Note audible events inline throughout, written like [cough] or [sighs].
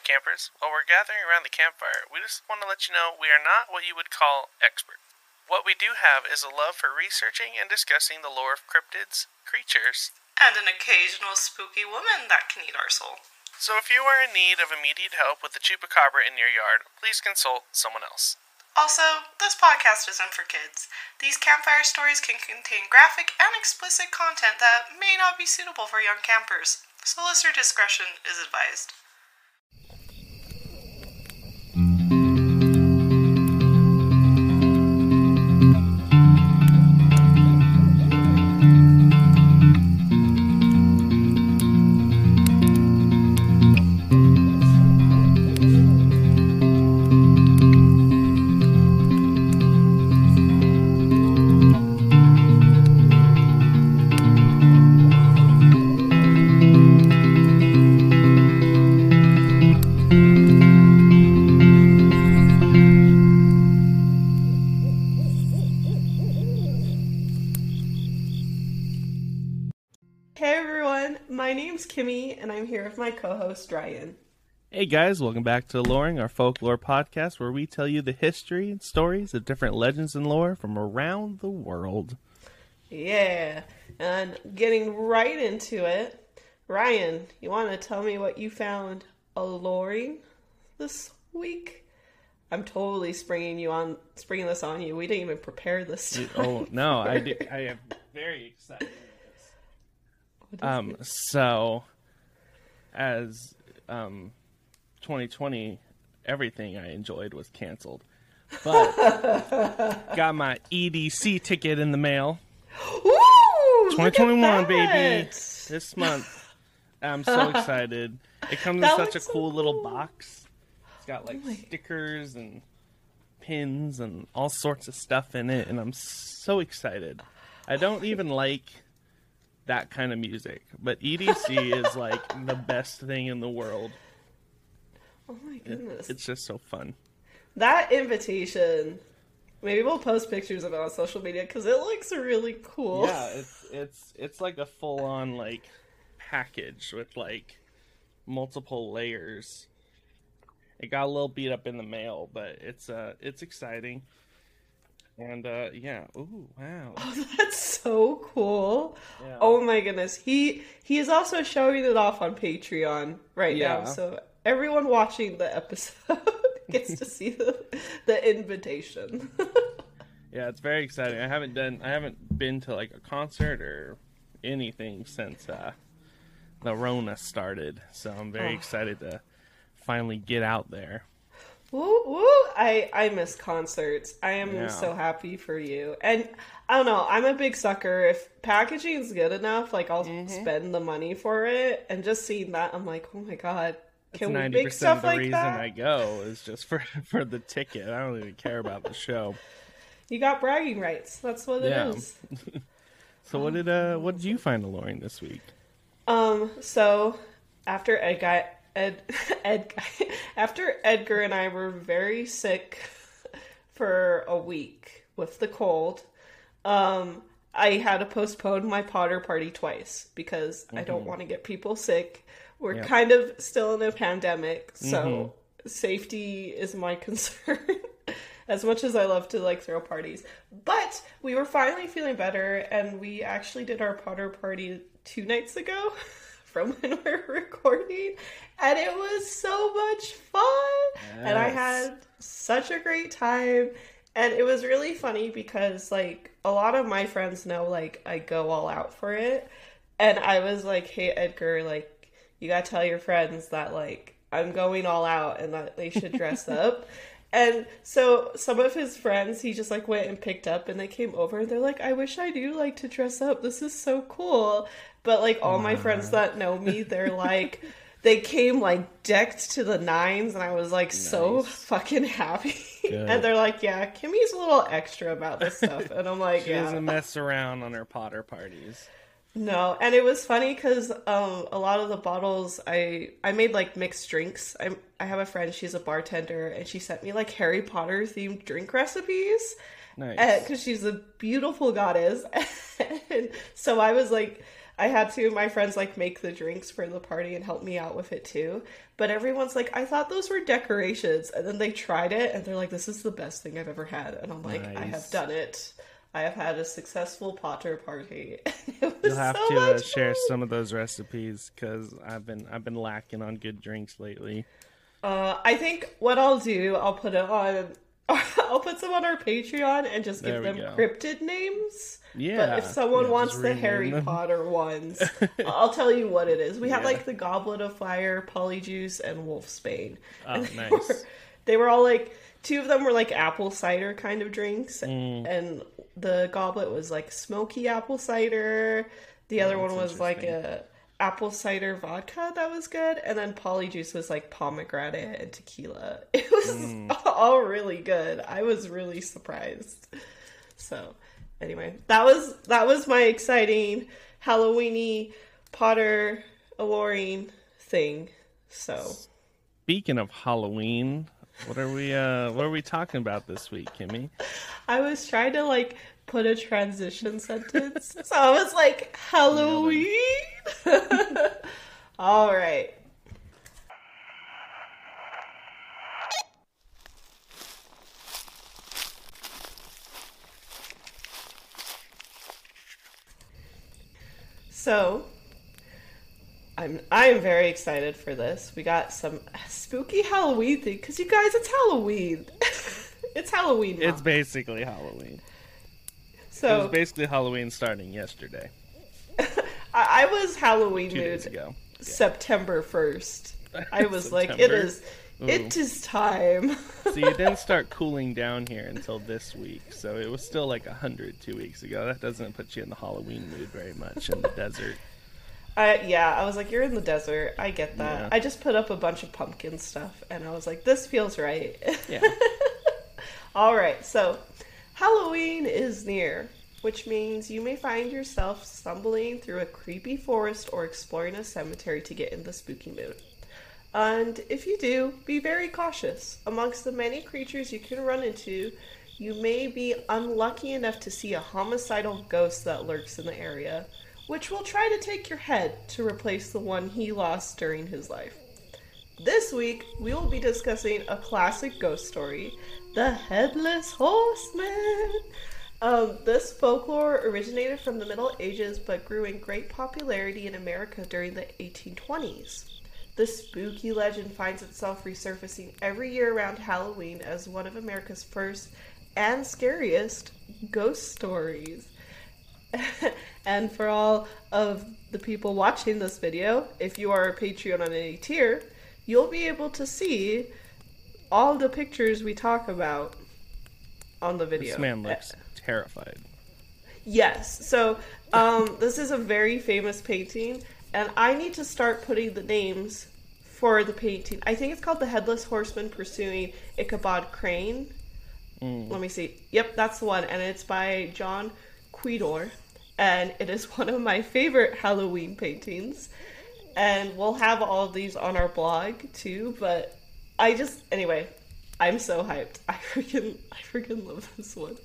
campers. While we're gathering around the campfire, we just want to let you know we are not what you would call experts. What we do have is a love for researching and discussing the lore of cryptids, creatures, And an occasional spooky woman that can eat our soul. So if you are in need of immediate help with the chupacabra in your yard, please consult someone else. Also, this podcast isn't for kids. These campfire stories can contain graphic and explicit content that may not be suitable for young campers, so listener discretion is advised. My co host Ryan. Hey guys, welcome back to Loring, our folklore podcast where we tell you the history and stories of different legends and lore from around the world. Yeah, and getting right into it, Ryan, you want to tell me what you found alluring this week? I'm totally springing you on, springing this on you. We didn't even prepare this. oh [laughs] no, I do, I am very excited. Um, so as um, 2020, everything I enjoyed was canceled, but [laughs] got my EDC ticket in the mail. Woo! 2021, baby, this month. I'm so [laughs] excited. It comes in such a so cool little box. It's got like Oh stickers and pins and all sorts of stuff in it, and I'm so excited. I don't [laughs] even like that kind of music, but EDC is like the best thing in the world. Oh my goodness. It's just so fun. That invitation, maybe we'll post pictures of it on social media because it looks really cool. Yeah, it's it's it's like a full on like package with like multiple layers. It got a little beat up in the mail, but it's uh it's exciting. And uh yeah, ooh, wow. Oh, [laughs] That's so cool. Yeah. Oh my goodness. He he is also showing it off on Patreon right Yeah. now. So everyone watching the episode [laughs] gets to see the the invitation. [laughs] Yeah, it's very exciting. I haven't done I haven't been to like a concert or anything since uh the Rona started. So I'm very Oh. excited to finally get out there. Woo woo. I I miss concerts. I am Yeah. so happy for you. And I don't know, I'm a big sucker. If packaging's good enough, like I'll Mm-hmm. spend the money for it. And just seeing that, I'm like, oh my god. Can we ninety make percent stuff of the like reason that? I go is just for [laughs] for the ticket. I don't even care about the show. You got bragging rights. That's what it is. Yeah. [laughs] So what did uh what did you find alluring this week? Um. So after I got Ed [laughs] Ed after Edgar and I were very sick for a week with the cold, um, I had to postpone my Potter party twice because I don't want to get people sick. We're Yep. kind of still in a pandemic, so safety is my [laughs] concern. as much as I love to like throw parties. But we were finally feeling better and we actually did our Potter party two nights ago [laughs] from [laughs] when we are recording and it was so much fun. And I had such a great time. And it was really funny because like a lot of my friends know like I go all out for it. And I was like, "Hey Edgar, like you got to tell your friends that like I'm going all out and that they should dress [laughs] up." And so some of his friends he just like went and picked up and they came over and they're like, I wish I do like to dress up. This is so cool. But like all my friends that know me, they're [laughs] like they came like decked to the nines and I was like so fucking happy. Good. and they're like, Yeah, Kimmy's a little extra about this stuff. And I'm like, [laughs] She Yeah. doesn't mess around on her Potter parties. No, and it was funny because um, a lot of the bottles I I made like mixed drinks. I I have a friend, she's a bartender, and she sent me like Harry Potter themed drink recipes Nice. because she's a beautiful goddess. [laughs] and so I was like, I had two of my friends like make the drinks for the party and help me out with it too. But everyone's like, I thought those were decorations, and then they tried it and they're like, this is the best thing I've ever had, and I'm like, I have done it. I have had a successful Potter party. [laughs] it was You'll have so to uh, share some of those recipes because I've been I've been lacking on good drinks lately. Uh, I think what I'll do, I'll put it on. [laughs] I'll put some on our Patreon and just give them go. cryptid names. Yeah. But if someone yeah, wants the Harry them. Potter ones, [laughs] I'll tell you what it is. We have Yeah. like the Goblet of Fire, Polyjuice, and Wolfsbane. Oh, And they nice. Were, they were all like two of them were like apple cider kind of drinks, Mm. and the goblet was like smoky apple cider. The other Oh, one was like a apple cider vodka that was good, and then Polyjuice was like pomegranate and tequila. [laughs] It was Mm. [laughs] all really good. I was really surprised. So, anyway, that was that was my exciting Halloweeny Potter alluring thing. So, Speaking of Halloween, what are we uh what are we talking about this week, Kimmy? [laughs] I was trying to like put a transition sentence. [laughs] so I was like, Halloween. [laughs] All right. So, I'm I am very excited for this. We got some spooky Halloween thing because you guys, it's Halloween. [laughs] it's Halloween. It's basically Halloween. It was basically Halloween starting yesterday, [laughs] I, I was Halloween two days mood ago. September first. [laughs] I was like, it is, it is time. So you didn't [laughs] start cooling down here until this week. So it was still like 100 two weeks ago. That doesn't put you in the Halloween mood very much in the desert. I, yeah, I was like, you're in the desert. I get that. Yeah. I just put up a bunch of pumpkin stuff, and I was like, this feels right. Yeah. All right, so Halloween is near, which means you may find yourself stumbling through a creepy forest or exploring a cemetery to get in the spooky mood. And if you do, be very cautious. Amongst the many creatures you can run into, you may be unlucky enough to see a homicidal ghost that lurks in the area, which will try to take your head to replace the one he lost during his life. This week, we will be discussing a classic ghost story, The Headless Horseman. Um, this folklore originated from the Middle Ages but grew in great popularity in America during the 1820s. The spooky legend finds itself resurfacing every year around Halloween as one of America's first and scariest ghost stories. [laughs] and for all of the people watching this video, if you are a Patreon on any tier, you'll be able to see all the pictures we talk about on the video. This man looks terrified. Yes. So, um, [laughs] this is a very famous painting, and I need to start putting the names for the painting. I think it's called The Headless Horseman Pursuing Ichabod Crane. Let me see. Yep, that's the one, and it's by John Quidor, and it is [laughs] one of my favorite Halloween paintings. And we'll have all of these on our blog too, but I just anyway, I'm so hyped. [laughs] I freaking I freaking love this one.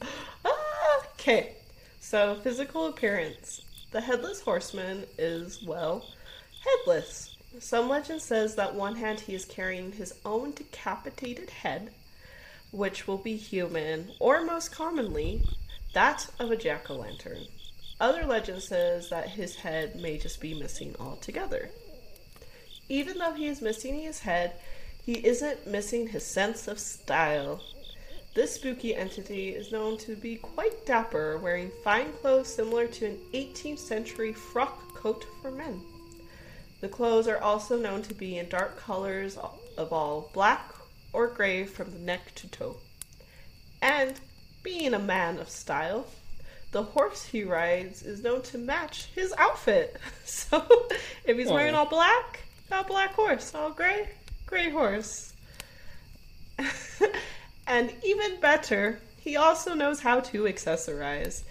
Ah, okay. So, physical appearance. The headless horseman is well, headless. Some legend says that one hand he is carrying his own decapitated head, which will be human, or most commonly, that of a jack o' lantern. Other legend says that his head may just be missing altogether. Even though he is missing his head, he isn't missing his sense of style. This spooky entity is known to be quite dapper, wearing fine clothes similar to an 18th century frock coat for men. The clothes are also known to be in dark colors of all black or gray from the neck to toe. And, being a man of style, the horse he rides is known to match his outfit. [laughs] So, if he's wearing all black, got black horse. All gray, gray horse. [laughs] and even better, he also knows how to accessorize,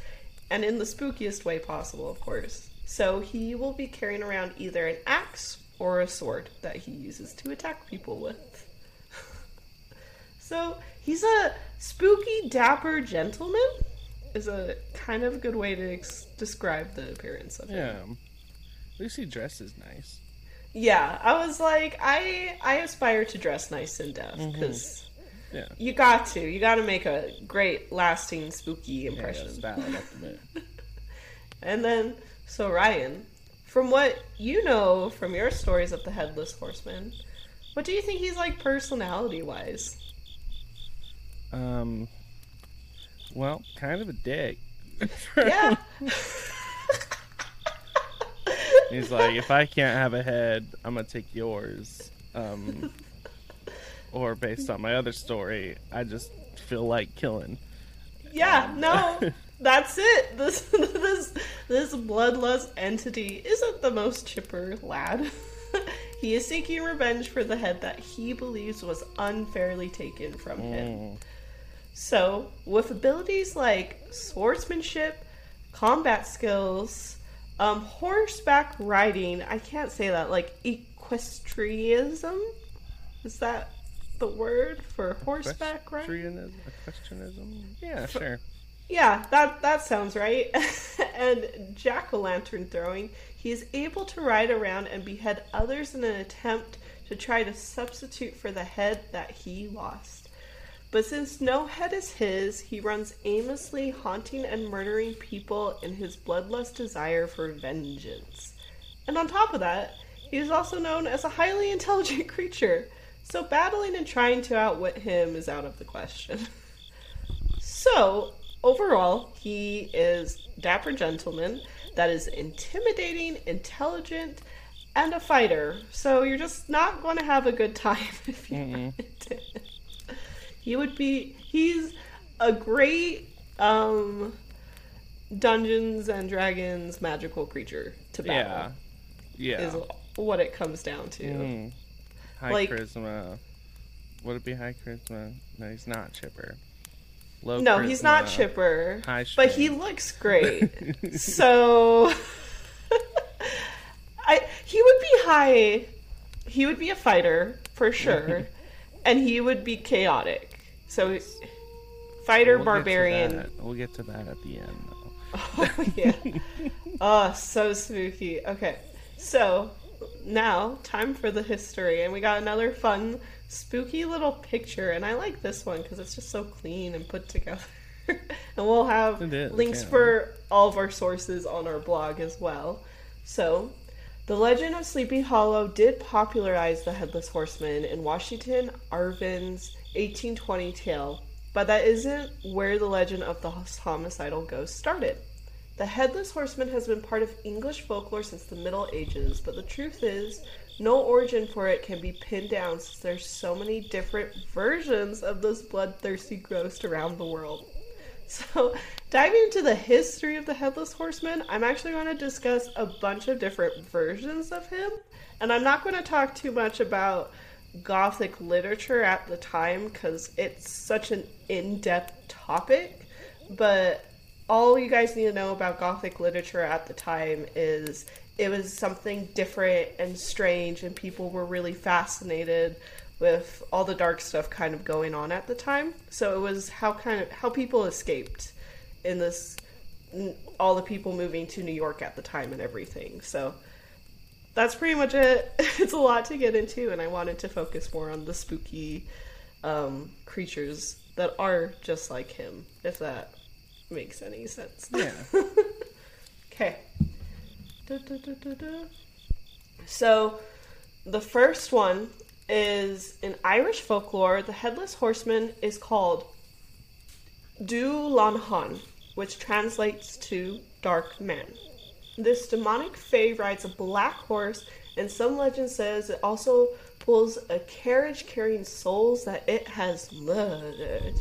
and in the spookiest way possible, of course. So he will be carrying around either an axe or a sword that he uses to attack people with. [laughs] so he's a spooky, dapper gentleman. Is a kind of good way to ex- describe the appearance of him. Yeah. He dresses nice. Yeah, I was like, I I aspire to dress nice and death because Yeah. you got to, you got to make a great, lasting, spooky impression. that's valid. I have to. [laughs] And then, so Ryan, from what you know from your stories of the Headless Horseman, what do you think he's like personality wise? Um. Well, kind of a dick. [laughs] Yeah. [laughs] He's like, if I can't have a head, I'm gonna take yours. Um, or based on my other story, I just feel like killing. Yeah, no, [laughs] that's it. This this this bloodlust entity isn't the most chipper lad. [laughs] he is seeking revenge for the head that he believes was unfairly taken from him. Mm. So, with abilities like swordsmanship, combat skills, um, horseback riding, I can't say that, like equestrianism? Is that the word for horseback riding? Equestrianism? Yeah, sure. Yeah, that that sounds right. [laughs] and jack o' lantern throwing, he is able to ride around and behead others in an attempt to try to substitute for the head that he lost. But since no head is his, he runs aimlessly, haunting and murdering people in his bloodlust desire for vengeance. And on top of that, he is also known as a highly [laughs] intelligent creature, so battling and trying to outwit him is out of the question. [laughs] So, overall, he is dapper gentleman that is intimidating, intelligent, and a fighter. So you're just not going to have a good time [laughs] if you Mm-mm. Run into him. He would be he's a great um Dungeons and Dragons magical creature to Yeah. battle. Yeah. Is what it comes down to. Mm. High Like- charisma. Would it be high charisma? No, he's not chipper. Low No, he's not chipper. High But he looks great. [laughs] so [laughs] I he would be high he would be a fighter for sure. [laughs] and he would be chaotic. So fighter We'll barbarian. We'll get to that at the end, though. [laughs] Oh yeah. [laughs] oh, so spooky. Okay. So now time for the history and we got another fun spooky little picture and I like this one cuz it's just so clean and put together. [laughs] and we'll have links yeah. for all of our sources on our blog as well. So, the legend of Sleepy Hollow did popularize the Headless Horseman in Washington Irving's 1820 tale, but that isn't where the legend of the homicidal ghost started. The Headless Horseman has been part of English folklore since the Middle Ages, but the truth is, no origin for it can be pinned down since there's so many different versions of this bloodthirsty ghost around the world. So, diving into the history of the Headless Horseman, I'm actually going to discuss a bunch of different versions of him. And I'm not going to talk too much about Gothic literature at the time because it's such an in depth topic. But all you guys need to know about Gothic literature at the time is it was something different and strange, and people were really fascinated with all the dark stuff kind of going on at the time. So it was how kind of how people escaped in this all the people moving to New York at the time and everything. So that's pretty much it. [laughs] It's a lot to get into, and I wanted to focus more on the spooky um, creatures that are just like him, if that makes any sense. Yeah. [laughs] Okay. So, the first one is in Irish folklore, the headless horseman is called Dullahan, which translates to dark man. This demonic fae rides a black horse, and some legend says it also pulls a carriage carrying souls that it has murdered.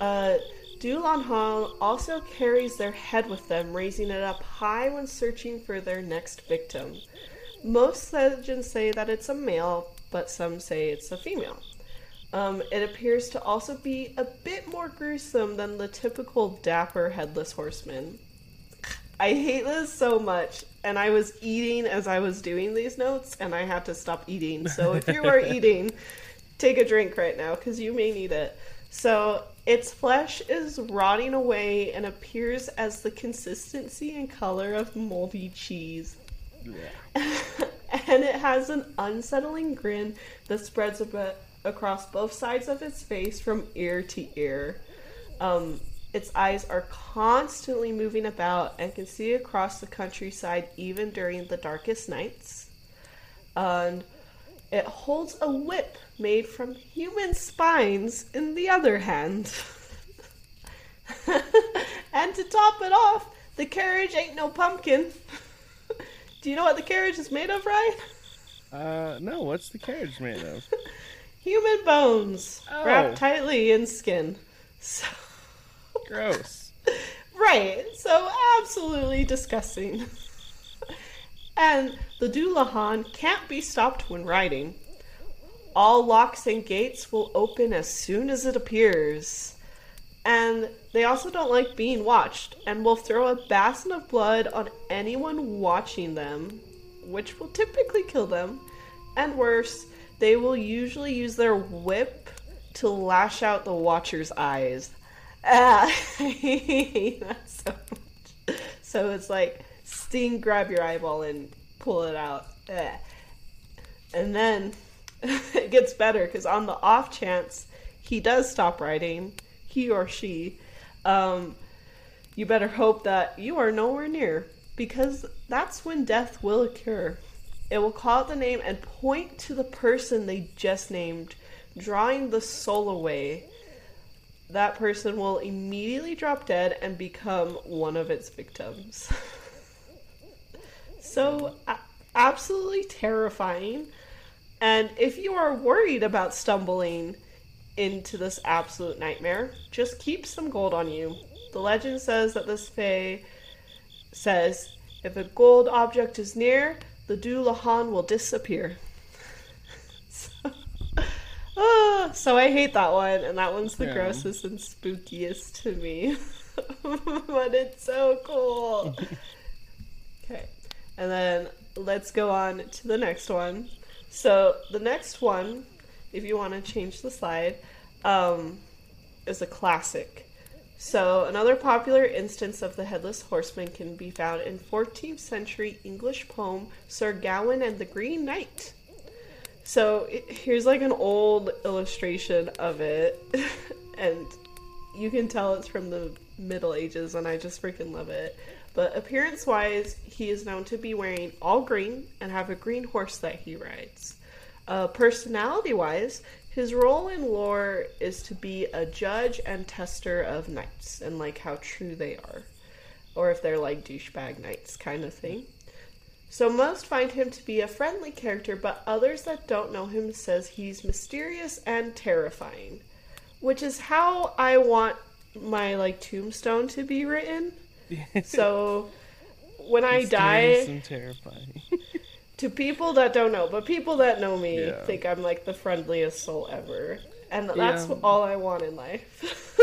Uh, Dullahan also carries their head with them, raising it up high when searching for their next victim. Most legends say that it's a male, but some say it's a female. Um, it appears to also be a bit more gruesome than the typical dapper headless horseman. I hate this so much, and I was eating as I was doing these notes, and I had to stop eating. So if you are [laughs] eating, take a drink right now because you may need it. So its flesh is rotting away and appears as the consistency and color of moldy cheese. [laughs] and it has an unsettling grin that spreads across both sides of its face from ear to ear. Um, its eyes are constantly moving about and can see across the countryside even during the darkest nights. And it holds a whip made from human spines in the other hand. [laughs] and to top it off, the carriage ain't no pumpkin. [laughs] Do you know what the carriage is made of, Ryan? Uh, no. What's the carriage made of? [laughs] Human bones Oh. wrapped tightly in skin. So, Gross. [laughs] right, so absolutely disgusting. [laughs] and the Dullahan can't be stopped when riding. All locks and gates will open as soon as it appears. And they also don't like being watched and will throw a basin of blood on anyone watching them, which will typically kill them. And worse, they will usually use their whip to lash out the watcher's eyes. Ah, so much. So it's like sting, grab your eyeball, and pull it out. Ah. And then [laughs] it gets better because on the off chance he does stop writing, he or she, um, you better hope that you are nowhere near because that's when death will occur. It will call out the name and point to the person they just named, drawing the soul away. That person will immediately drop dead and become one of its victims. so, a- absolutely terrifying. And if you are worried about stumbling into this absolute nightmare, just keep some gold on you. The legend says that this fae says if a gold object is near, the Dullahan will disappear. So, ah, so I hate that one, and that one's the Yeah. grossest and spookiest to me. [laughs] but it's so cool. [laughs] okay, and then let's go on to the next one. So the next one, if you want to change the slide, um, is a classic. So another popular instance of the headless horseman can be found in 14th century English poem Sir Gawain and the Green Knight. So here's like an old illustration of it, [laughs] and you can tell it's from the Middle Ages, and I just freaking love it. But appearance wise, he is known to be wearing all green and have a green horse that he rides. Uh, personality wise, his role in lore is to be a judge and tester of knights and like how true they are, or if they're like douchebag knights kind of thing. So most find him to be a friendly character, but others that don't know him says he's mysterious and terrifying, which is how I want my like tombstone to be written. [laughs] So when I Mysterious die, and terrifying. [laughs] to people that don't know, but people that know me Yeah. think I'm like the friendliest soul ever, and that's Yeah. all I want in life.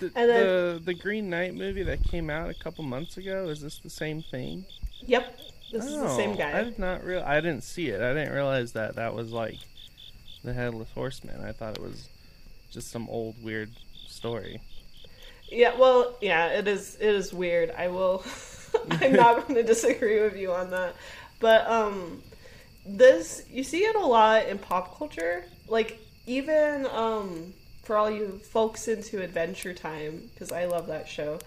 The, [laughs] And then- the the Green Knight movie that came out a couple months ago is this the same thing? Yep, this is the same Oh, guy. I did not real. I didn't see it. I didn't realize that that was like the headless horseman. I thought it was just some old weird story. Yeah, well, yeah, it is. It is weird. I will. [laughs] I'm not going [laughs] to disagree with you on that, but um, this you see it a lot in pop culture. Like even um, for all you folks into Adventure Time, because I love that show.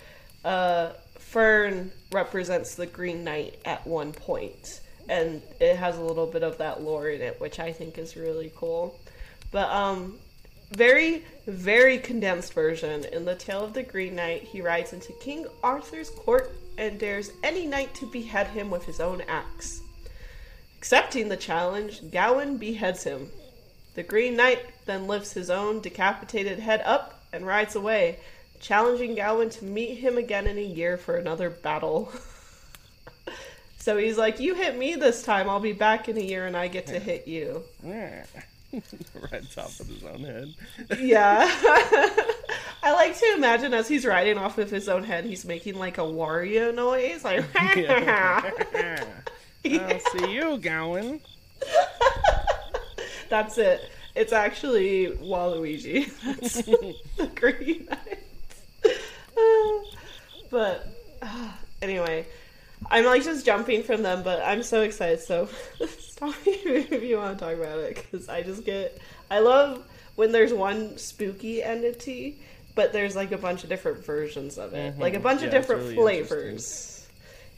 Uh, Fern represents the Green Knight at one point, and it has a little bit of that lore in it, which I think is really cool. But um, very, very condensed version. In the Tale of the Green Knight, he rides into King Arthur's court and dares any knight to behead him with his own axe. Accepting the challenge, Gawain beheads him. The Green Knight then lifts his own decapitated head up and rides away, challenging Gawain to meet him again in a year for another battle. [laughs] so he's like, You hit me this time, I'll be back in a year and I get to hit you. [laughs] right top of his own head. [laughs] Yeah. I like to imagine as he's riding off with his own head, he's making like a Wario noise. Like, I'll see you, Gowan. that's it. It's actually Waluigi. That's the Green Knight. [laughs] but uh, [sighs] anyway, I'm like just jumping from them, but I'm so excited. So [laughs] stop me [laughs] if you want to talk about it because I just get. I love when there's one spooky entity, but there's like a bunch of different versions of it, Mhm. like a bunch Yeah, of it's different really flavors.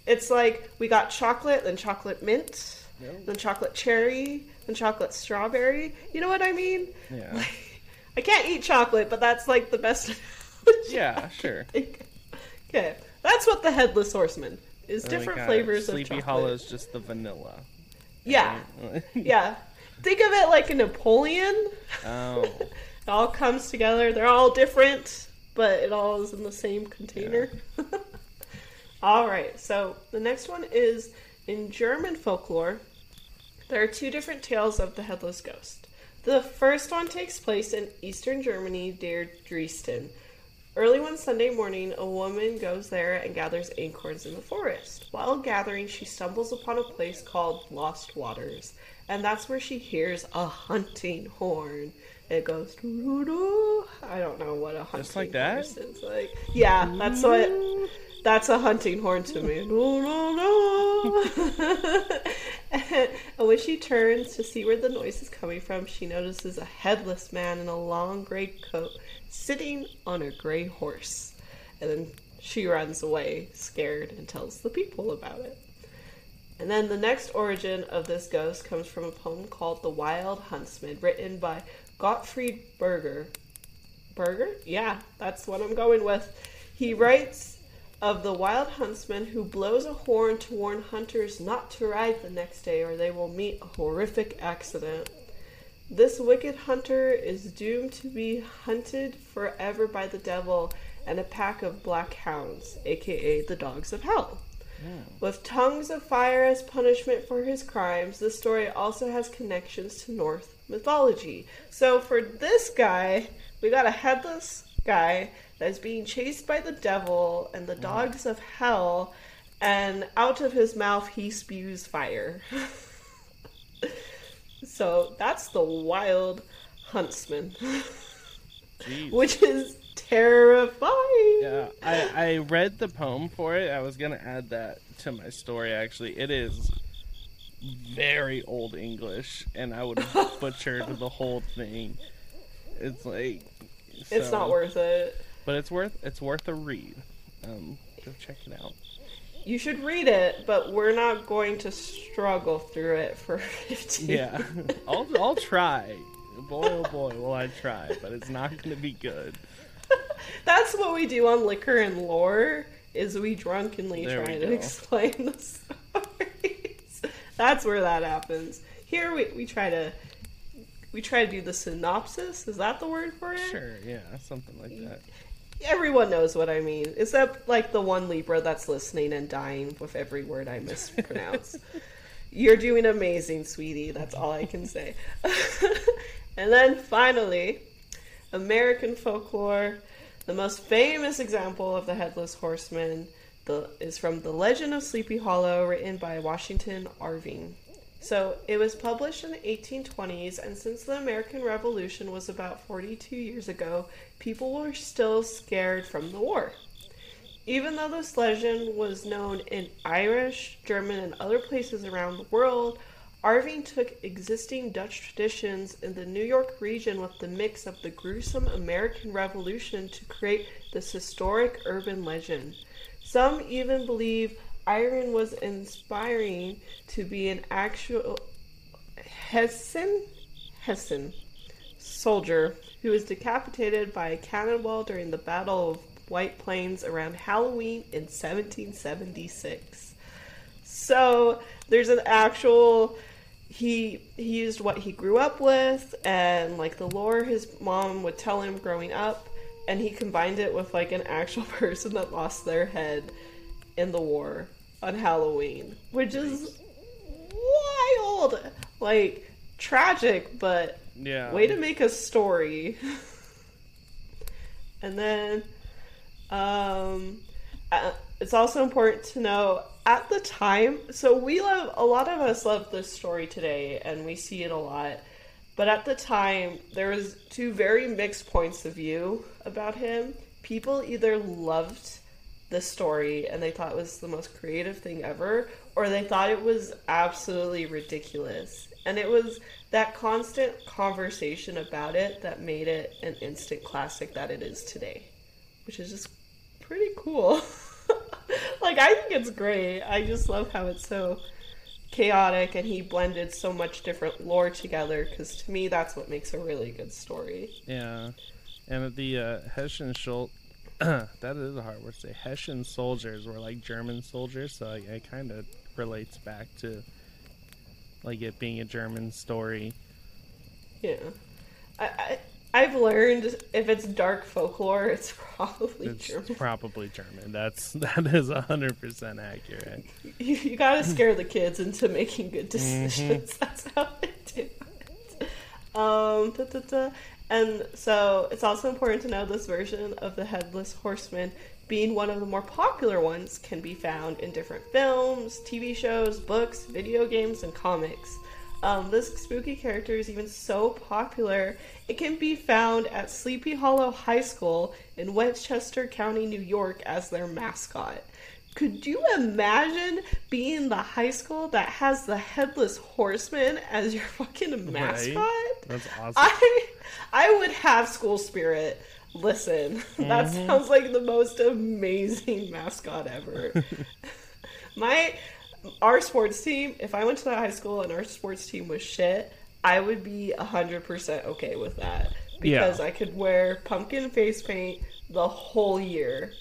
It's like we got chocolate, then chocolate mint, then chocolate cherry, then chocolate strawberry. You know what I mean? Yeah. I can't eat chocolate, but that's like the best. [laughs] Yeah, sure. Okay, that's what the headless horseman is. Then Different flavors Sleepy of chocolate. Hollow is just the vanilla. Yeah, yeah. Think of it like a Napoleon. oh. [laughs] It all comes together. They're all different, but it all is in the same container. [laughs] all right. So the next one is in German folklore. There are two different tales of the headless ghost. The first one takes place in eastern Germany near Dresden. Early one Sunday morning, a woman goes there and gathers acorns in the forest. While gathering, she stumbles upon a place called Lost Waters, and that's where she hears a hunting horn. It goes doo-doo-doo. I don't know what a hunting Just like that? is like. Yeah, that's what. That's a hunting horn to me. No, no, no. and when she turns to see where the noise is coming from, she notices a headless man in a long gray coat sitting on a gray horse. And then she runs away, scared, and tells the people about it. And then the next origin of this ghost comes from a poem called The Wild Huntsman, written by Gottfried Berger. Berger? Yeah, that's what I'm going with. He writes of the wild huntsman who blows a horn to warn hunters not to ride the next day or they will meet a horrific accident. This wicked hunter is doomed to be hunted forever by the devil and a pack of black hounds, aka the dogs of hell. With tongues of fire as punishment for his crimes, this story also has connections to Norse mythology. So for this guy, we got a headless guy that's being chased by the devil and the mm. dogs of hell, and out of his mouth he spews fire. [laughs] so that's the wild huntsman, which is terrifying. Yeah, I, I read the poem for it. I was gonna add that to my story. Actually, it is very old English, and I would [laughs] have butchered the whole thing. It's like It's not worth it. but it's worth it's worth a read. Um, go check it out. You should read it, but we're not going to struggle through it for 15 Yeah, [laughs] I'll I'll try. Boy, oh boy, will I try! But it's not gonna be good. [laughs] That's what we do on Liquor and Lore, is we drunkenly There try we to explain the stories. [laughs] That's where that happens. Here we, we try to we try to do the synopsis. Is that the word for it? Sure, yeah, something like that. Everyone knows what I mean. Except like the one Libra that's listening and dying with every word I mispronounce. [laughs] You're doing amazing, sweetie. That's all I can say. [laughs] and then finally, American folklore. The most famous example of the headless horseman the, is from The Legend of Sleepy Hollow, written by Washington Irving. So it was published in the 1820s, and since the American Revolution was about 42 years ago, people were still scared from the war. Even though this legend was known in Irish, German, and other places around the world, Irving took existing Dutch traditions in the New York region with the mix of the gruesome American Revolution to create this historic urban legend. Some even believe Iron was inspiring to be an actual Hessen Hessen soldier who was decapitated by a cannonball during the Battle of White Plains around Halloween in 1776. So there's an actual he he used what he grew up with and like the lore his mom would tell him growing up and he combined it with like an actual [laughs] person that lost their head in the war on Halloween, which is wild. Like tragic, but Yeah. way to make a story. [laughs] and then um uh, it's also important to know at the time so we love a lot of us love this story today and we see it a lot but at the time there was two very mixed points of view about him people either loved the story and they thought it was the most creative thing ever, or they thought it was absolutely ridiculous. And it was that constant conversation about it that made it an instant classic that it is today, which is just pretty cool. [laughs] like, I think it's great. I just love how it's so chaotic and he blended so much different lore together because to me that's what makes a really good story Yeah, and the uh, Hessian Schultz. [clears throat] that is a hard word to say. Hessian soldiers were like German soldiers, so it, it kind of relates back to like it being a German story. yeah I, I I've learned if it's dark folklore, [laughs] it's probably It's German. [laughs] probably German. That's [laughs] that is hundred percent accurate. You, you gotta scare the kids into making good Mm-hmm. decisions. That's how I do it. Um, da, da, da. And so it's also important to know this version of the Headless Horseman, being one of the more popular ones, can be found in different films, TV shows, books, video games, and comics. Um, this spooky character is even so popular, it can be found at Sleepy Hollow High School in Westchester County, New York, as their mascot. Could you imagine being the high school that has the headless horseman as your [laughs] fucking mascot? That's awesome. I I would have school spirit. Listen, [laughs] that mm-hmm. sounds like the most amazing mascot ever. [laughs] My our sports team, if I went to that high school and our sports team was shit, I would be 100% okay with that because Yeah. I could wear pumpkin face paint the whole year.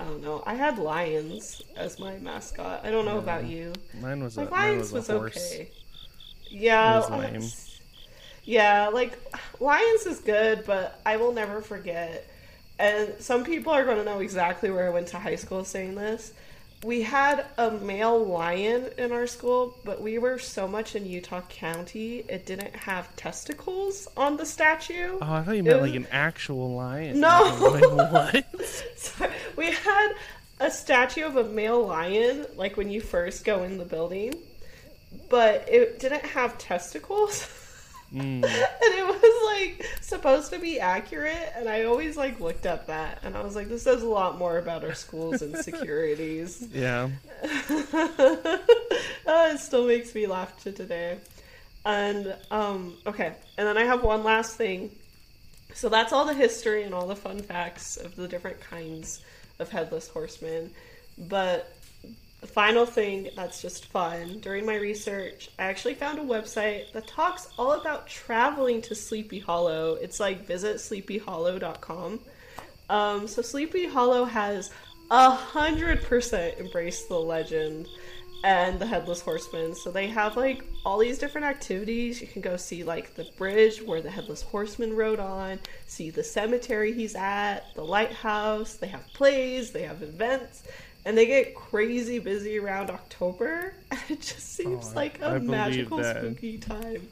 I don't know. I had lions as my mascot. I don't know about you. mine was a Like mine lions was was, a horse. okay. Yeah, was uh, lame. yeah, like lions is good, but I will never forget. And some people are going to know exactly where I went to high school saying this. We had a male lion in our school, but we were so much in Utah County, it didn't have testicles on the statue. Oh, I thought you meant It like an actual lion. No. [laughs] Like, what? So we had a statue of a male lion, like when you first go in the building, but it didn't have testicles. [laughs] Mm. and it was like supposed to be accurate and i always like looked at that and i was like this says a lot more about our schools and securities [laughs] Yeah. [laughs] uh, it still makes me laugh to today and um okay and then i have one last thing so that's all the history and all the fun facts of the different kinds of headless horsemen but the final thing that's just fun during my research i actually found a website that talks all about traveling to sleepy hollow. It's like visit sleepyhollow.com um, so sleepy hollow has a hundred percent embraced the legend and the headless horseman. So they have like all these different activities. You can go see like the bridge where the headless horseman rode on see the cemetery he's at the lighthouse. They have plays they have events and they get crazy busy around october [laughs] and it just seems Oh, like a magical that. spooky time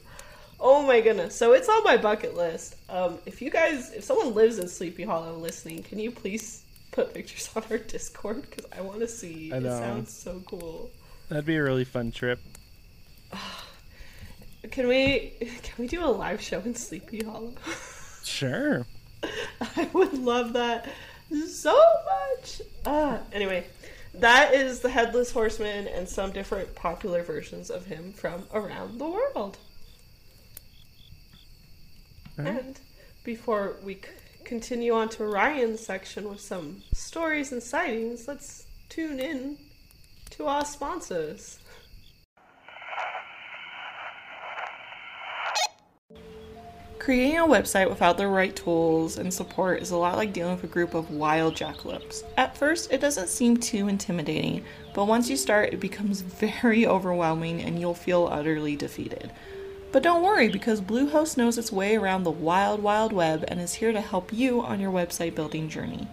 Oh my goodness. So it's on my bucket list. Um, if you guys, if someone lives in Sleepy Hollow listening, can you please put pictures [laughs] on our Discord? Because I want to see. I It sounds so cool. That'd be a really fun trip. [sighs] Can we, [laughs] can we do a live show in Sleepy Hollow? Sure. I would love that so much. Ah, anyway, that is the Headless Horseman and some different popular versions of him from around the world. Alright. And before we c- continue on to Ryan's section with some stories and sightings, let's tune in to our sponsors. Creating a website without the right tools and support is a lot like dealing with a group of wild jackalopes. At first, it doesn't seem too intimidating, but once you start, it becomes [laughs] very overwhelming and you'll feel utterly defeated. But don't worry because Bluehost knows its way around the wild, wild web and is here to help you on your website building journey.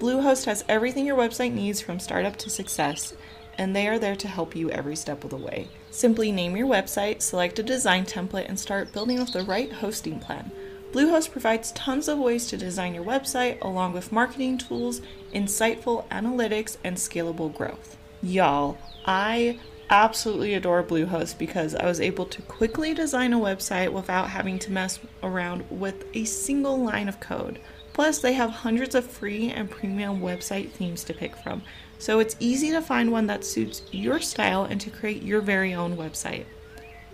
Bluehost has everything your website needs from startup to success, and they are there to help you every step of the way. Simply name your website, select a design template, and start building with the right hosting plan. Bluehost provides tons of ways to design your website, along with marketing tools, insightful analytics, and scalable growth. Y'all, I absolutely adore Bluehost because I was able to quickly design a website without having to mess around with a single line of code. Plus, they have hundreds of free and premium website themes to pick from, so it's easy to find one that suits your style and to create your very own website.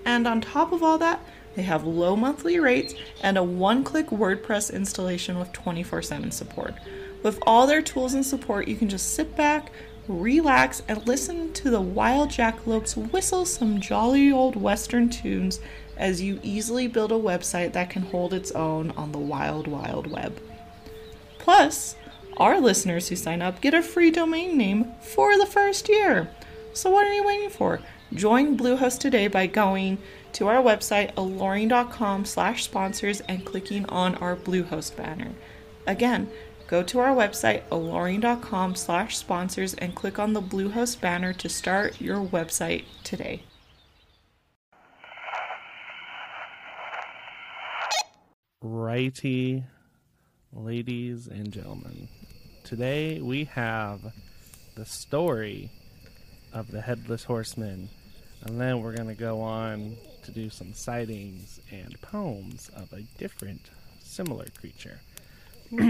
And on top of all that, they have low monthly rates and a one click WordPress installation with 24 7 support. With all their tools and support, you can just sit back, relax, and listen to the wild jackalopes whistle some jolly old Western tunes as you easily build a website that can hold its own on the wild, wild web. Plus, our listeners who sign up get a free domain name for the first year. So, what are you waiting for? Join Bluehost today by going to our website, alluring.com slash sponsors, and clicking on our Bluehost banner. Again, go to our website, alluring.com slash sponsors, and click on the Bluehost banner to start your website today. Righty, ladies and gentlemen. Today we have the story of the Headless Horseman, and then we're going to go on to do some sightings and poems of a different, similar creature. [clears throat]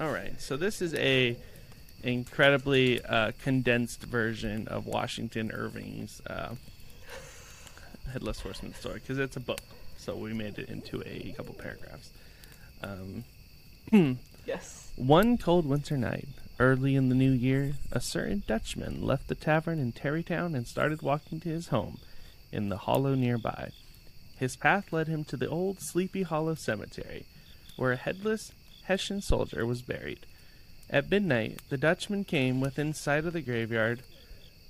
All right, so this is a incredibly uh, condensed version of Washington Irving's uh, Headless Horseman story because it's a book, so we made it into a couple paragraphs. Um, Hmm. Yes. one cold winter night, early in the new year, a certain Dutchman left the tavern in Tarrytown and started walking to his home in the hollow nearby. His path led him to the old Sleepy Hollow Cemetery, where a headless Hessian soldier was buried. At midnight, the Dutchman came within sight of the graveyard.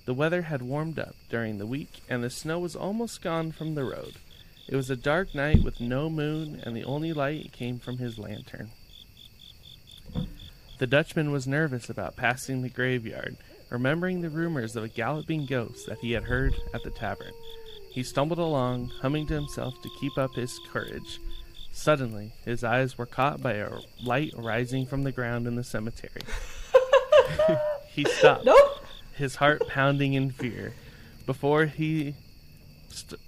The weather had warmed up during the week, and the snow was almost gone from the road. It was a dark night with no moon, and the only light came from his lantern. The Dutchman was nervous about passing the graveyard, remembering the rumors of a galloping ghost that he had heard at the tavern. He stumbled along, humming to himself to keep up his courage. Suddenly, his eyes were caught by a light rising from the ground in the cemetery. [laughs] he stopped, Nope. his heart pounding in fear. Before he, st-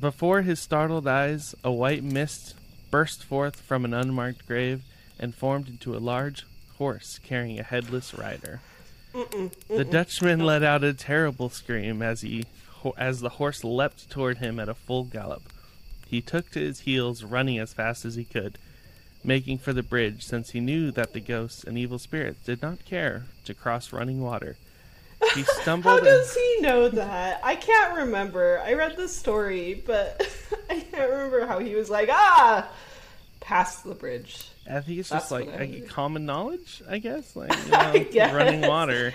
before his startled eyes, a white mist burst forth from an unmarked grave and formed into a large horse carrying a headless rider. The Dutchman let out a terrible scream as he as the horse leapt toward him at a full gallop. He took to his heels, running as fast as he could, making for the bridge, since he knew that the ghosts and evil spirits did not care to cross running water. He [laughs] How stumbled and does he know that? I can't remember. I read the story, but [laughs] I can't remember how he was like, ah, past the bridge. I think it's That's just like what I a common knowledge, I guess. Like [laughs] you know, guess. running water.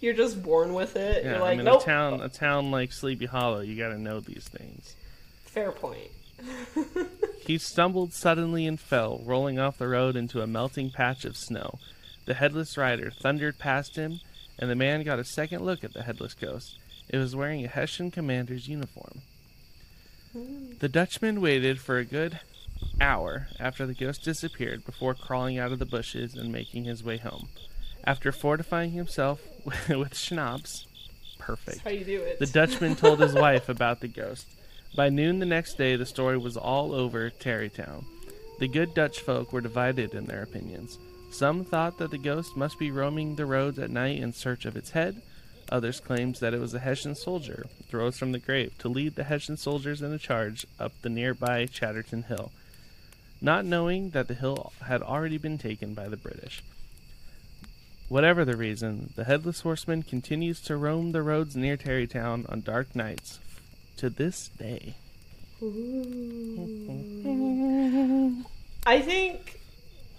You're just born with it. Yeah, You're like, I mean, nope. a town, a town like Sleepy Hollow, you got to know these things. Fair point. [laughs] He stumbled suddenly and fell, rolling off the road into a melting patch of snow. The headless rider thundered past him, and the man got a second look at the headless ghost. It was wearing a Hessian commander's uniform. Hmm. The Dutchman waited for a good hour after the ghost disappeared before crawling out of the bushes and making his way home. After fortifying himself [laughs] with schnapps, perfect. That's how you do it. The Dutchman told his [laughs] wife about the ghost. By noon the next day, the story was all over Tarrytown. The good Dutch folk were divided in their opinions. Some thought that the ghost must be roaming the roads at night in search of its head. Others claimed that it was a Hessian soldier rose from the grave to lead the Hessian soldiers in a charge up the nearby Chatterton Hill, not knowing that the hill had already been taken by the British. Whatever the reason, the headless horseman continues to roam the roads near Tarrytown on dark nights to this day. I think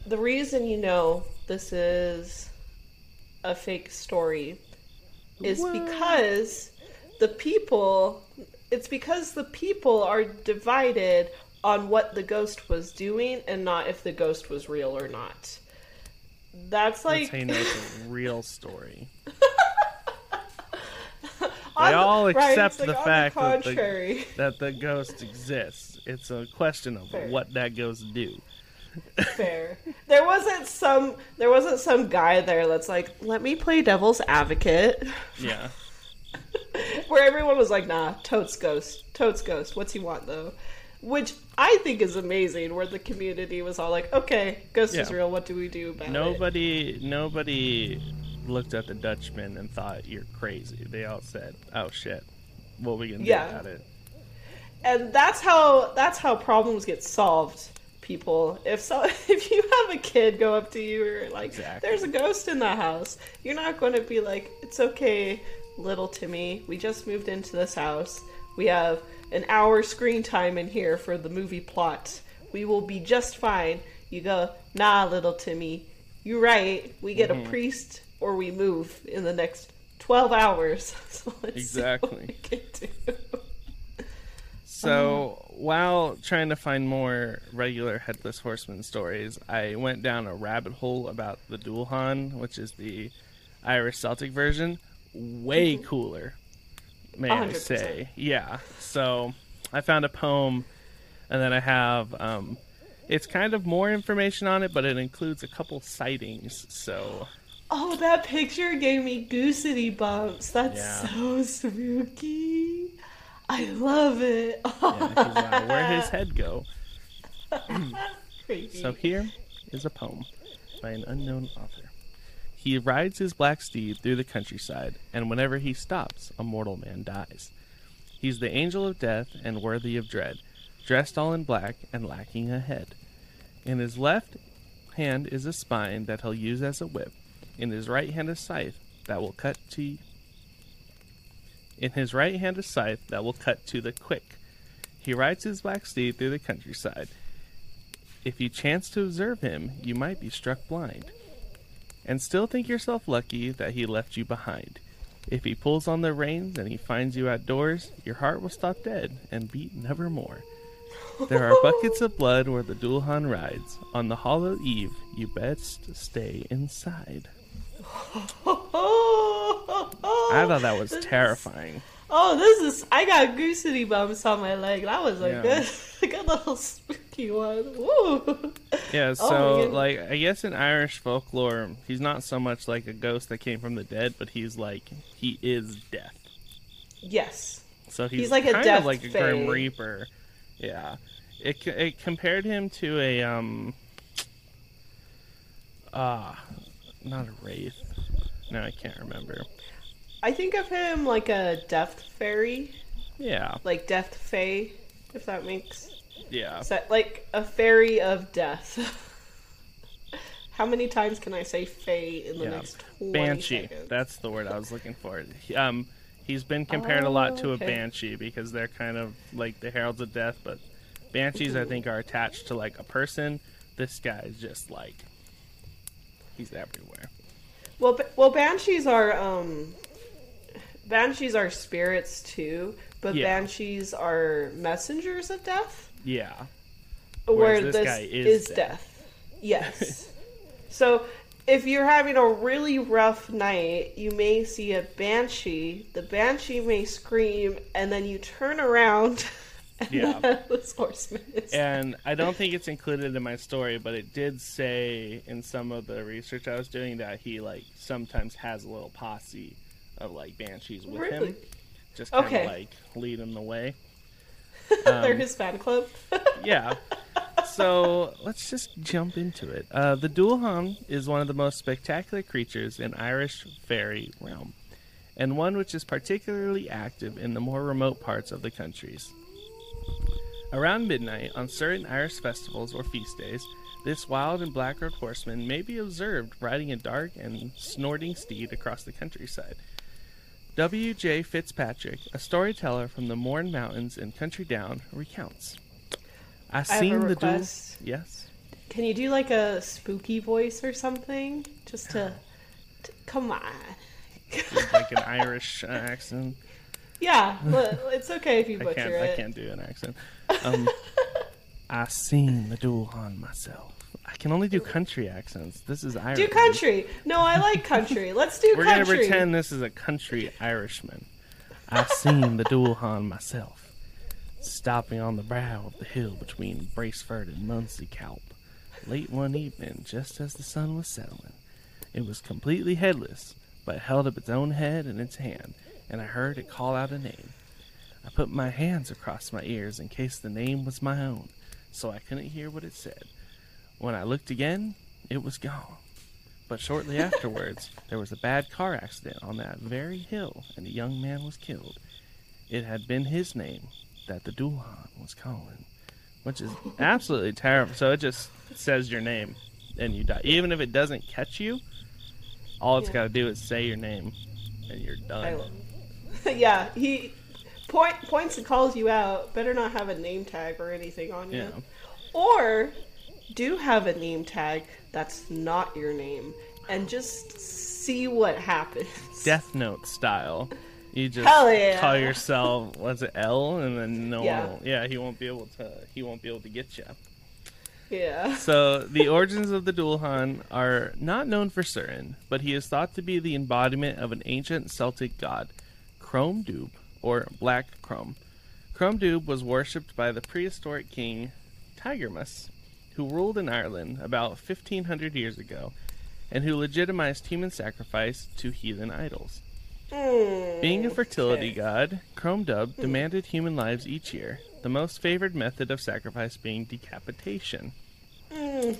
the reason you know this is a fake story is What? because the people it's because the people are divided on what the ghost was doing and not if the ghost was real or not. That's That's like how you know it's a real story. [laughs] They the- all right, accept it's like the fact that the- That the ghost exists. It's a question of Fair. what that ghost do. Fair. There wasn't some there wasn't some guy there that's like, let me play devil's advocate. Yeah. [laughs] Where everyone was like, nah, totes ghost. Totes ghost. What's he want though? Which I think is amazing. Where the community was all like, "Okay, ghost is real. What do we do about it?" Nobody, nobody looked at the Dutchman and thought you're crazy. They all said, "Oh shit, what we gonna Yeah. do about it?" and that's how that's how problems get solved people if so [laughs] if you have a kid go up to you or like Exactly. there's a ghost in the house you're not going to be like it's okay little timmy we just moved into this house we have an hour screen time in here for the movie plot we will be just fine you go nah little timmy you're right we get Mm-hmm. a priest or we move in the next 12 hours [laughs] so let's see what Exactly. we [laughs] can do. So while trying to find more regular headless horseman stories, I went down a rabbit hole about the Dullahan, which is the Irish Celtic version. Way cooler, may I 100%. say? Yeah. So I found a poem, and then I have. Um, it's kind of more information on it, but it includes a couple sightings. So Oh, that picture gave me goosey bumps. That's Yeah. so spooky. I love it. yeah, uh, where his head go? [laughs] So here is a poem by an unknown author. He rides his black steed through the countryside, and whenever he stops, a mortal man dies. He's the angel of death and worthy of dread, dressed all in black and lacking a head. In his left hand is a spine that he'll use as a whip. In his right hand a scythe that will cut to in his right hand a scythe that will cut to the quick. He rides his black steed through the countryside. If you chance to observe him, you might be struck blind, and still think yourself lucky that he left you behind. If he pulls on the reins and he finds you outdoors, your heart will stop dead and beat nevermore. There are buckets of blood where the Dullahan rides. On the hollow eve, you best stay inside. [laughs] I thought that was terrifying. Oh, this is. I got goosey bumps on my leg. That was like Yeah. good, a [laughs] good little spooky one. Woo. Yeah, Oh, so yeah. like I guess in Irish folklore, he's not so much like a ghost that came from the dead, but he's like he is death. Yes. So he's, He's like a death of like a grim reaper. Yeah, it it compared him to a um ah not a wraith. No, I can't remember. I think of him like a death fairy, Yeah, like death fae, if that makes yeah. Like a fairy of death. [laughs] How many times can I say fae in the Yeah. next 20 Banshee. seconds? That's the word I was looking for. Um, he's been compared a lot to Oh, a banshee because they're kind of like the heralds of death, but banshees I think are attached to like a person. This guy is just like he's everywhere. Well, well, banshees are um, banshees are spirits too, but Yeah. banshees are messengers of death. Yeah. Where this this, guy is is, death. death. Yes. [laughs] so if you're having a really rough night, you may see a banshee. The banshee may scream, and then you turn around, [laughs] and Yeah. [laughs] the headless horseman is. And I don't think it's included in my story, but it did say in some of the research I was doing that he like sometimes has a little posse of like banshees with Really? him, just kind of Okay. like lead him the way. [laughs] They're Um, his fan club. [laughs] yeah. So let's just jump into it. Uh, the Dullahan is one of the most spectacular creatures in Irish fairy realm, and one which is particularly active in the more remote parts of the countries. Around midnight, on certain Irish festivals or feast days, this wild and black robed horseman may be observed riding a dark and snorting steed across the countryside. W. J. Fitzpatrick, a storyteller from the Mourne Mountains in Country Down, recounts. I I seen the duel. Yes. Can you do like a spooky voice or something? Just to, to come on. like an Irish uh, accent. Yeah, it's okay if you I butcher can't. it. I can't do an accent. Um, I seen the duel on myself. I can only do country accents. This is Irish. Do country. No, I like country. Let's do We're gonna pretend this is a country Irishman. I've seen the Dullahan myself, stopping on the brow of the hill between Braceford and Moneyscalp, late one evening, just as the sun was settling. It was completely headless, but held up its own head in its hand, and I heard it call out a name. I put my hands across my ears in case the name was my own, so I couldn't hear what it said. When I looked again, it was gone. But shortly [laughs] afterwards, there was a bad car accident on that very hill, and a young man was killed. It had been his name that the Dullahan was calling, which is absolutely terrible. So it just says your name, and you die. Even if it doesn't catch you, all it's Yeah. got to do is say your name, and you're done. [laughs] Yeah, he point points and calls you out. Better not have a name tag or anything on you. Yeah. Or do have a name tag that's not your name and just see what happens. [laughs] Death Note style. You just yeah. call yourself what's it L, and then no Yeah. one will, yeah he won't be able to he won't be able to get you. Yeah. So the origins of the Dullahan are not known for certain, but he is thought to be the embodiment of an ancient Celtic god, Crom Dubh, or Black Crom. Crom Dubh was worshipped by the prehistoric king Tigermus, who ruled in Ireland about 1500 years ago, and who legitimized human sacrifice to heathen idols. Hmm. Being a fertility okay. god, Crom Dubh hmm. demanded human lives each year, the most favored method of sacrifice being decapitation. Hmm.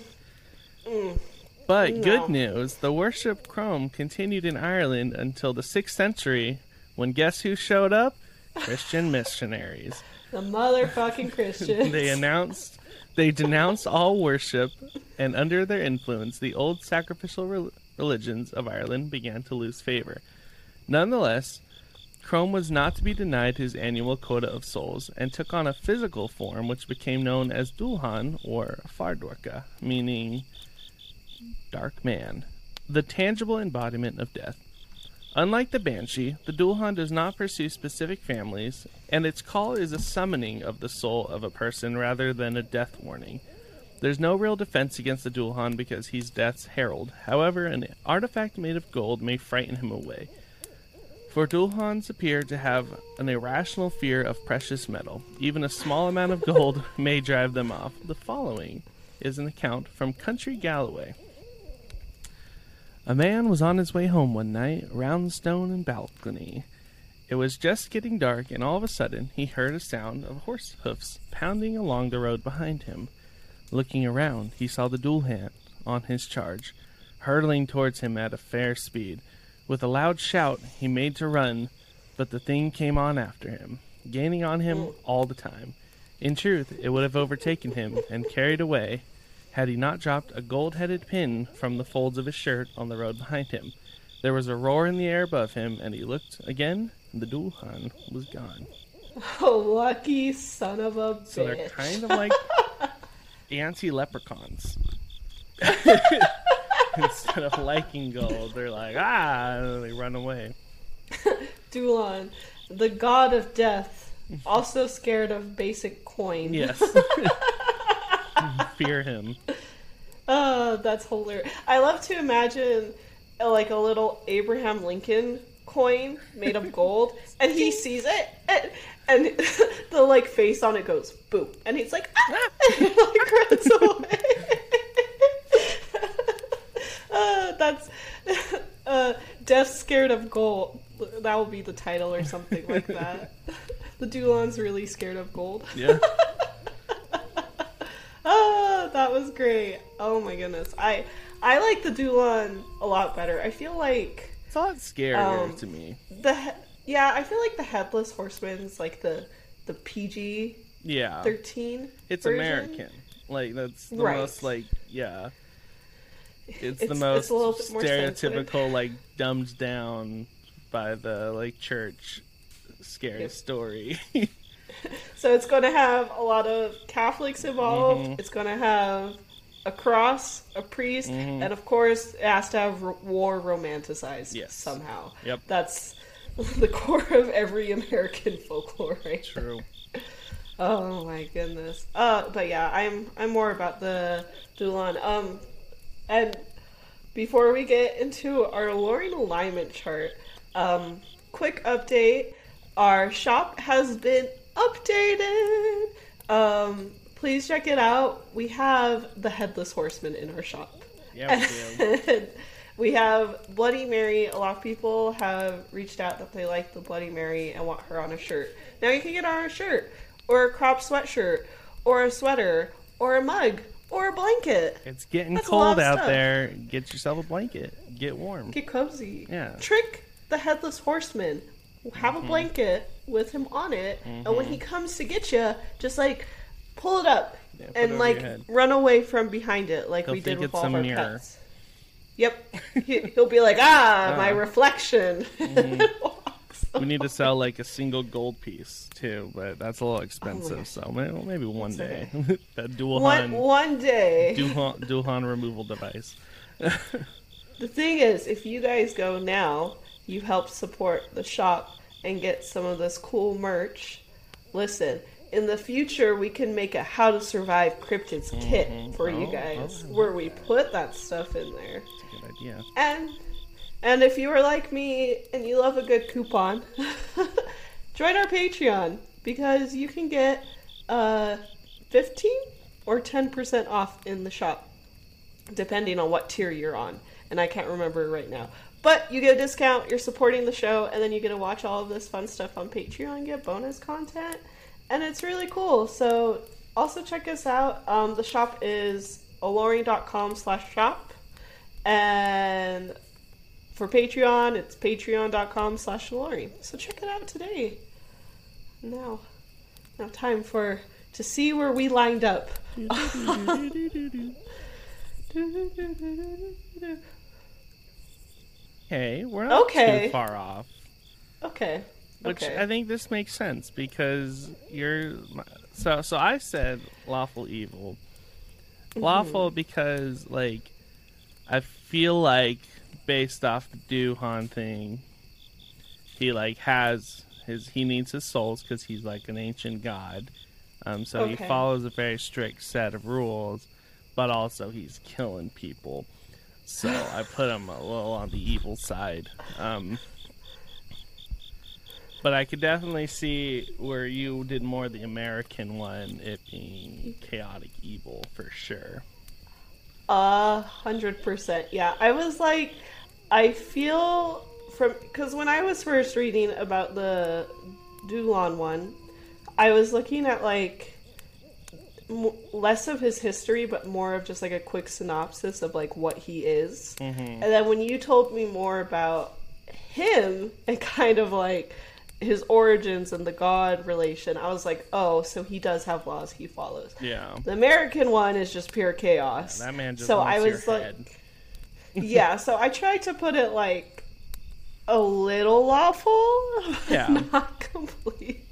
But No. good news, the worship Crom continued in Ireland until the 6th century, when guess who showed up? Christian missionaries. The motherfucking Christians. [laughs] They announced they denounced all worship, and under their influence, the old sacrificial rel- religions of Ireland began to lose favor. Nonetheless, Crom was not to be denied his annual quota of souls and took on a physical form which became known as Dullahan or Fear Dorcha, meaning dark man, the tangible embodiment of death. Unlike the Banshee, the Dullahan does not pursue specific families, and its call is a summoning of the soul of a person rather than a death warning. There's no real defense against the Dullahan because he's death's herald. However, an artifact made of gold may frighten him away. For Dullahans appear to have an irrational fear of precious metal. Even a small amount of gold [laughs] may drive them off. The following is an account from Country Galloway. A man was on his way home one night, round stone and balcony. It was just getting dark, and all of a sudden he heard a sound of horse hoofs pounding along the road behind him. Looking around, he saw the Dullahan on his charge, hurtling towards him at a fair speed. With a loud shout, he made to run, but the thing came on after him, gaining on him all the time. In truth, it would have overtaken him and carried away had he not dropped a gold headed pin from the folds of his shirt on the road behind him. There was a roar in the air above him, and he looked again, and the Dullahan was gone. [laughs] Oh, lucky son of a bitch. So they're kind of [laughs] like anti leprechauns. [laughs] Instead of liking gold, they're like, ah, and they run away. Dulon, the god of death, also scared of basic coin. Yes. [laughs] Fear him. Oh, that's hilarious. I love to imagine uh, like a little Abraham Lincoln coin made of gold, and he [laughs] sees it, and, and [laughs] the like face on it goes boom, and he's like, ah! and like runs away. uh, that's uh, death scared of gold. That will be the title or something like that. the Dulon's really scared of gold. Yeah. Ah, that was great. Oh my goodness. I I like the Dulon a lot better. I feel like It's a lot scarier Um, to me. the yeah, I feel like the headless horseman's like the the PG Yeah. thirteen. It's version. American. Like, that's the Right. most, like, yeah. It's, It's- the it's most a little bit more sensitive. stereotypical, like, dumbed down by the, like, church scary Yep. story. [laughs] [laughs] So it's going to have a lot of Catholics involved. Mhm. It's going to have a cross, a priest, Mhm. and of course, it has to have war romanticized Yes. somehow. Yep. That's [laughs] the core of every American [laughs] folklore, right? True. Oh my goodness. Uh, but yeah, I'm I'm more about the Dulon. Um, and before we get into our Loring alignment chart, um, quick update: our shop has been updated. Um, please check it out. We have the headless horseman in our shop. Yeah, we do. [laughs] We have Bloody Mary. A lot of people have reached out that they like the Bloody Mary and want her on a shirt. Now you can get her on a shirt, or a crop sweatshirt, or a sweater, or a mug, or a blanket. It's getting That's cold out stuff. there. Get yourself a blanket. Get warm. Get cozy. Yeah. Trick the headless horseman. Have Mm-hmm. a blanket with him on it, and when he comes to get you, just like pull it up Yeah, put it and like run away from behind it, like He'll we did with all of our mirror. pets. Yep, he, he'll be like, "Ah, [laughs] my Ah. reflection." Mm-hmm. [laughs] We need to sell like a single gold piece too, but that's a little expensive. gosh. so maybe, maybe one day okay. [laughs] that dual one one day. dual dual removal device. The thing is, if you guys go now, you help support the shop and get some of this cool merch. Listen, in the future, we can make a How to Survive Cryptids kit for you Oh, guys, oh, where we put that stuff in there. It's a good idea. And and if you are like me and you love a good coupon, [laughs] join our Patreon because you can get uh, 15 or 10% off in the shop, depending on what tier you're on. And I can't remember right now. But you get a discount, you're supporting the show, and then you get to watch all of this fun stuff on Patreon, get bonus content, and it's really cool. So also check us out. Um, the shop is alluring.com slash shop. And for Patreon, it's patreon.com slash alluring. So check it out today. Now, now time for to see where we lined up. [laughs] [laughs] Hey, we're not Okay. too far off. Okay. Which okay. I think this makes sense because you're so so I said lawful evil. Mm-hmm. Lawful because like I feel like based off the Dullahan thing he like has his he needs his souls cuz he's like an ancient god. Um so he follows a very strict set of rules but also he's killing people. So I put him a little on the evil side. Um but I could definitely see where you did more the American one, it being chaotic evil for sure. A hundred percent. Yeah, I was like, I feel from because when I was first reading about the Dulon one, I was looking at like m- less of his history, but more of just like a quick synopsis of like what he is. Mm-hmm. And then when you told me more about him and [laughs] kind of like his origins and the god relation, I was like, oh, so he does have laws he follows. Yeah. The American one is just pure chaos. That man just so I was like, [laughs] yeah. So I tried to put it like a little lawful, [laughs] Yeah. not completely.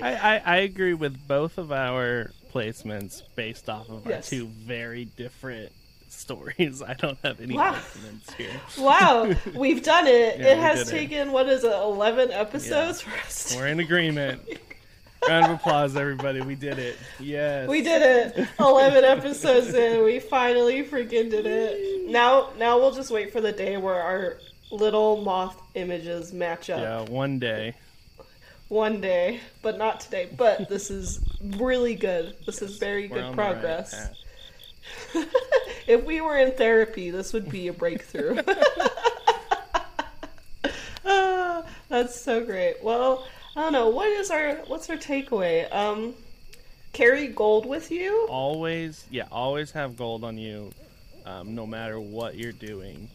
I, I, I agree with both of our placements based off of Yes. our two very different [laughs] stories. I don't have any Wow. arguments here. Wow, [laughs] we've done it. Yeah, it has did it. taken what is it, eleven episodes for us. To... We're in agreement. [laughs] Round of applause, everybody. We did it. Yes. We did it. Eleven episodes in, we finally freaking did it. Now, now we'll just wait for the day where our little moth images match up. Yeah, one day. One day, but not today. But this is really good. This is very good the right progress. [laughs] if we were in therapy, this would be a breakthrough. [laughs] Ah, that's so great. Well, I don't know. What is our what's our takeaway? Um, carry gold with you. always yeah always have gold on you um, no matter what you're doing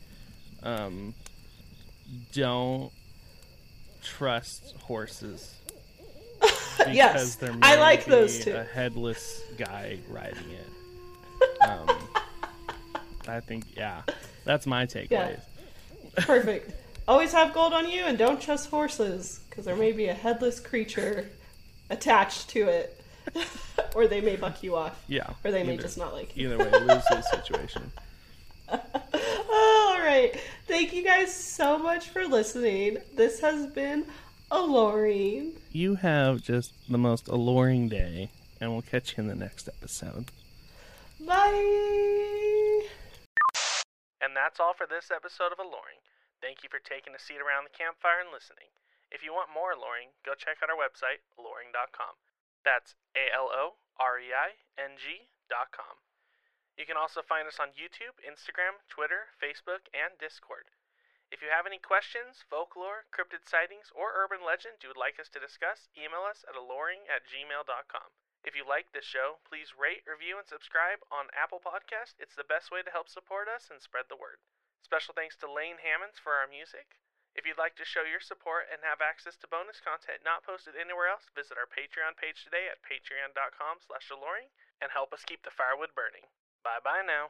um, don't trust horses [laughs] because Yes, I like those too. a headless guy riding it [laughs] um, i think yeah that's my takeaway Perfect. Always have gold on you, and don't trust horses because there may be a headless creature attached to it, [laughs] or they may buck you off, yeah or they may just not like you. either way lose lose situation right. Thank you guys so much for listening. This has been alluring. you have just the most alluring day and we'll catch you in the next episode Bye. And that's all for this episode of Alluring. Thank you for taking a seat around the campfire and listening. If you want more Alluring, go check out our website, alluring.com. That's A L O R E I N G.com. You can also find us on YouTube, Instagram, Twitter, Facebook, and Discord. If you have any questions, folklore, cryptid sightings, or urban legend you would like us to discuss, email us at alluring at gmail.com. If you like this show, please rate, review, and subscribe on Apple Podcast. It's the best way to help support us and spread the word. Special thanks to Lane Hammonds for our music. If you'd like to show your support and have access to bonus content not posted anywhere else, visit our Patreon page today at patreon.com slash alluring and help us keep the firewood burning. Bye bye now.